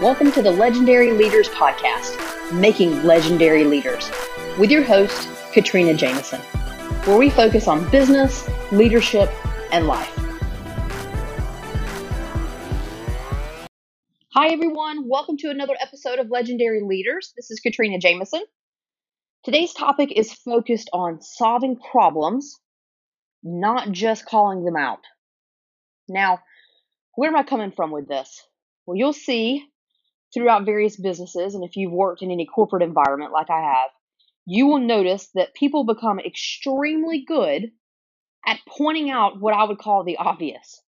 Welcome to the Legendary Leaders Podcast, Making Legendary Leaders, with your host, Katrina Jameson, where we focus on business, leadership, and life. Hi, everyone. Welcome to another episode of Legendary Leaders. This is Katrina Jameson. Today's topic is focused on solving problems, not just calling them out. Now, where am I coming from with this? Well, you'll see throughout various businesses, and if you've worked in any corporate environment like I have, you will notice that people become extremely good at pointing out what I would call the obvious,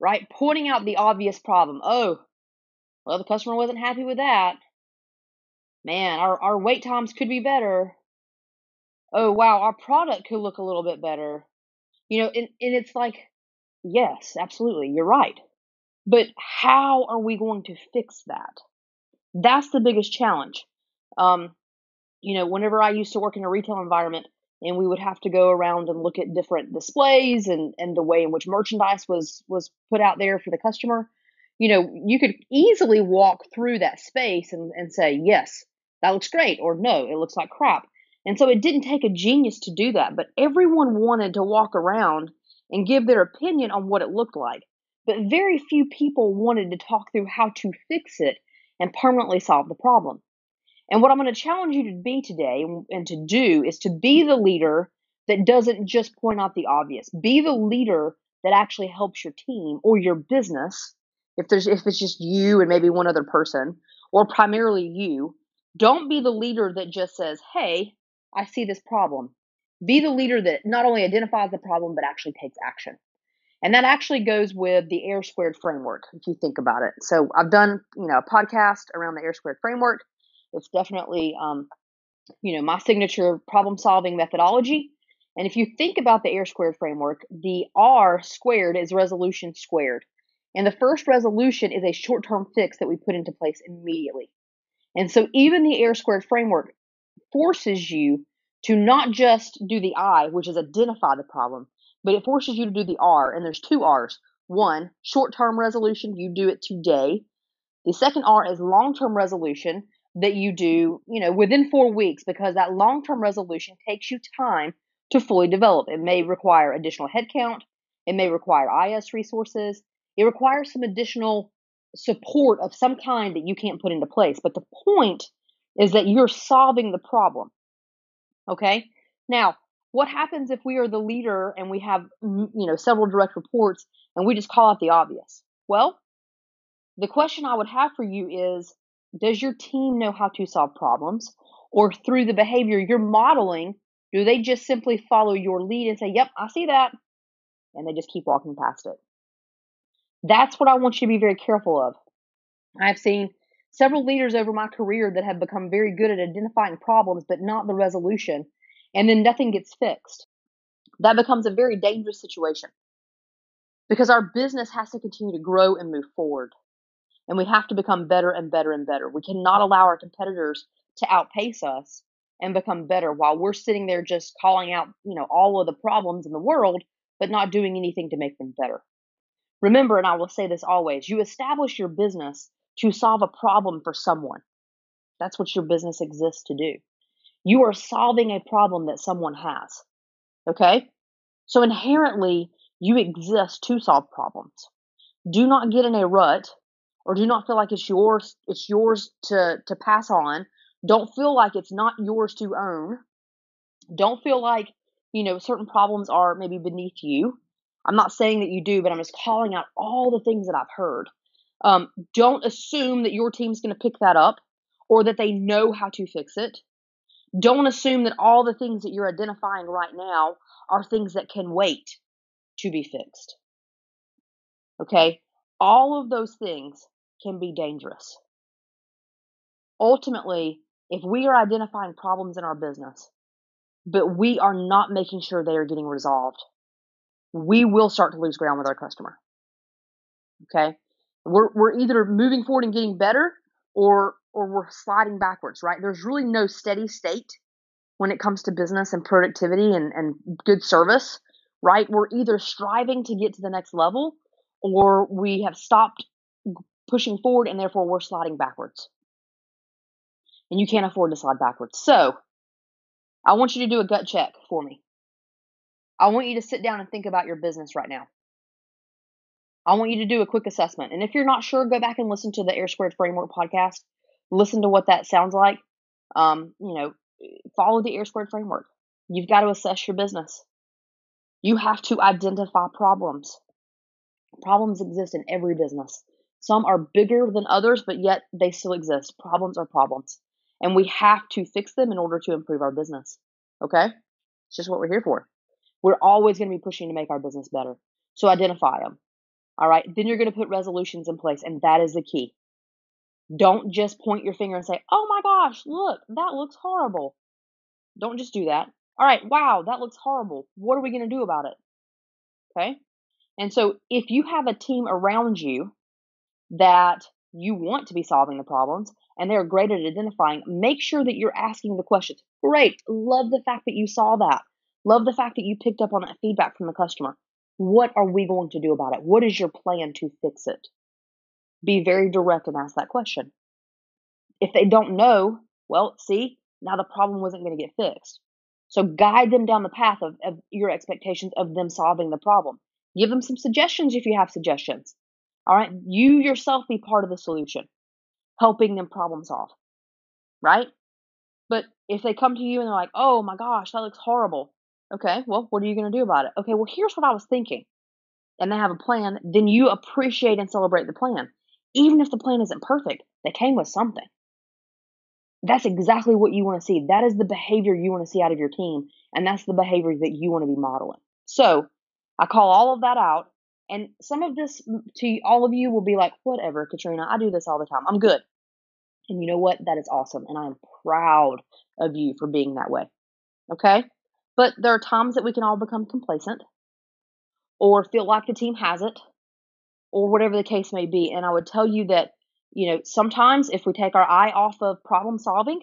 right? Pointing out the obvious problem. Oh, well, the customer wasn't happy with that. Man, our, our wait times could be better. Oh, wow, our product could look a little bit better. You know, and, and it's like, yes, absolutely, you're right. But how are we going to fix that? That's the biggest challenge. Um, you know, whenever I used to work in a retail environment and we would have to go around and look at different displays and, and the way in which merchandise was was put out there for the customer, you know, you could easily walk through that space and, and say, yes, that looks great, or no, it looks like crap. And so it didn't take a genius to do that, but everyone wanted to walk around and give their opinion on what it looked like. But very few people wanted to talk through how to fix it and permanently solve the problem. And what I'm going to challenge you to be today and to do is to be the leader that doesn't just point out the obvious. Be the leader that actually helps your team or your business. If there's if it's just you and maybe one other person or primarily you, don't be the leader that just says, "Hey, I see this problem." Be the leader that not only identifies the problem but actually takes action. And that actually goes with the R squared framework, if you think about it. So I've done, you know, a podcast around the R squared framework. It's definitely, um, you know, my signature problem solving methodology. And if you think about the R squared framework, the R squared is resolution squared. And the first resolution is a short term fix that we put into place immediately. And so even the R squared framework forces you to not just do the I, which is identify the problem, but it forces you to do the R, and there's two R's. One, short term resolution, you do it today. The second R is long term resolution that you do, you know, within four weeks because that long term resolution takes you time to fully develop. It may require additional headcount, it may require IS resources, it requires some additional support of some kind that you can't put into place. But the point is that you're solving the problem. Okay? Now, what happens if we are the leader and we have you know several direct reports and we just call out the obvious? Well the question i would have for you is does your team know how to solve problems? Or through the behavior you're modeling do they just simply follow your lead and say yep i see that and they just keep walking past it? That's what i want you to be very careful of. I've seen several leaders over my career that have become very good at identifying problems but not the resolution and then nothing gets fixed. That becomes a very dangerous situation because our business has to continue to grow and move forward. And we have to become better and better and better. We cannot allow our competitors to outpace us and become better while we're sitting there just calling out, you know, all of the problems in the world, but not doing anything to make them better. Remember, and I will say this always, you establish your business to solve a problem for someone. That's what your business exists to do. You are solving a problem that someone has. Okay? So inherently, you exist to solve problems. Do not get in a rut or do not feel like it's yours it's yours to to pass on. Don't feel like it's not yours to own. Don't feel like, you know, certain problems are maybe beneath you. I'm not saying that you do, but I'm just calling out all the things that I've heard. Um, don't assume that your team's going to pick that up or that they know how to fix it. Don't assume that all the things that you're identifying right now are things that can wait to be fixed. Okay? All of those things can be dangerous. Ultimately, if we are identifying problems in our business, but we are not making sure they are getting resolved, we will start to lose ground with our customer. Okay? We're, we're either moving forward and getting better or or we're sliding backwards, right? There's really no steady state when it comes to business and productivity and, and good service, right? We're either striving to get to the next level or we have stopped pushing forward and therefore we're sliding backwards. And you can't afford to slide backwards. So, I want you to do a gut check for me. I want you to sit down and think about your business right now. I want you to do a quick assessment. And if you're not sure, go back and listen to the R Squared Framework podcast. Listen to what that sounds like. Um, you know, follow the R Squared Framework. You've got to assess your business. You have to identify problems. Problems exist in every business. Some are bigger than others, but yet they still exist. Problems are problems. And we have to fix them in order to improve our business. Okay? It's just what we're here for. We're always going to be pushing to make our business better. So identify them. All right. Then you're going to put resolutions in place, and that is the key. Don't just point your finger and say, oh my gosh, look, that looks horrible. Don't just do that. All right, wow, that looks horrible. What are we going to do about it? Okay. And so if you have a team around you that you want to be solving the problems and they're great at identifying, make sure that you're asking the questions. Great. Love the fact that you saw that. Love the fact that you picked up on that feedback from the customer. What are we going to do about it? What is your plan to fix it? Be very direct and ask that question. If they don't know, well, see, now the problem wasn't going to get fixed. So guide them down the path of, of your expectations of them solving the problem. Give them some suggestions if you have suggestions. All right. You yourself be part of the solution, helping them problem solve. Right? But if they come to you and they're like, oh my gosh, that looks horrible. Okay, well, what are you going to do about it? Okay, well, here's what I was thinking. And they have a plan, then you appreciate and celebrate the plan. Even if the plan isn't perfect, they came with something. That's exactly what you want to see. That is the behavior you want to see out of your team. And that's the behavior that you want to be modeling. So I call all of that out. And some of this to all of you will be like, whatever, Katrina, I do this all the time. I'm good. And you know what? That is awesome. And I am proud of you for being that way. Okay? But there are times that we can all become complacent or feel like the team has it or whatever the case may be. And I would tell you that you know, sometimes if we take our eye off of problem solving,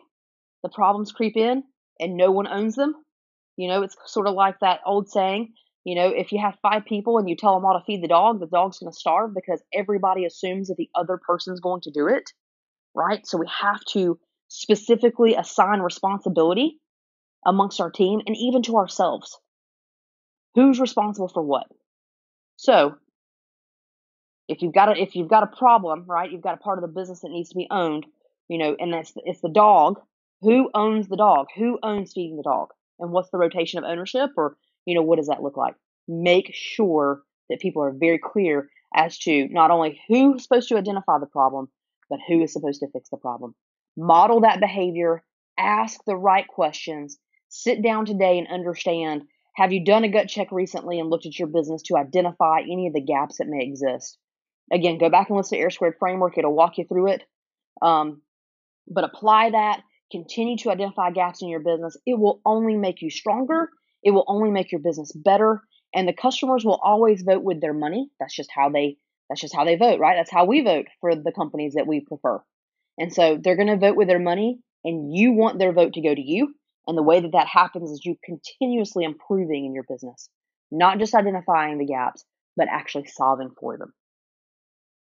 the problems creep in and no one owns them. You know, it's sort of like that old saying, you know, if you have five people and you tell them all to feed the dog, the dog's going to starve because everybody assumes that the other person's going to do it, right? So we have to specifically assign responsibility amongst our team and even to ourselves. Who's responsible for what? So if you've got a if you've got a problem, right? You've got a part of the business that needs to be owned, you know, and that's it's the dog. Who owns the dog? Who owns feeding the dog? And what's the rotation of ownership or, you know, what does that look like? Make sure that people are very clear as to not only who's supposed to identify the problem, but who is supposed to fix the problem. Model that behavior, ask the right questions, sit down today and understand have you done a gut check recently and looked at your business to identify any of the gaps that may exist? Again, go back and listen to R Squared Framework. It'll walk you through it. Um, but apply that. Continue to identify gaps in your business. It will only make you stronger. It will only make your business better. And the customers will always vote with their money. That's just how they. That's just how they vote, right? That's how we vote for the companies that we prefer. And so they're going to vote with their money, and you want their vote to go to you. And the way that that happens is you continuously improving in your business, not just identifying the gaps, but actually solving for them.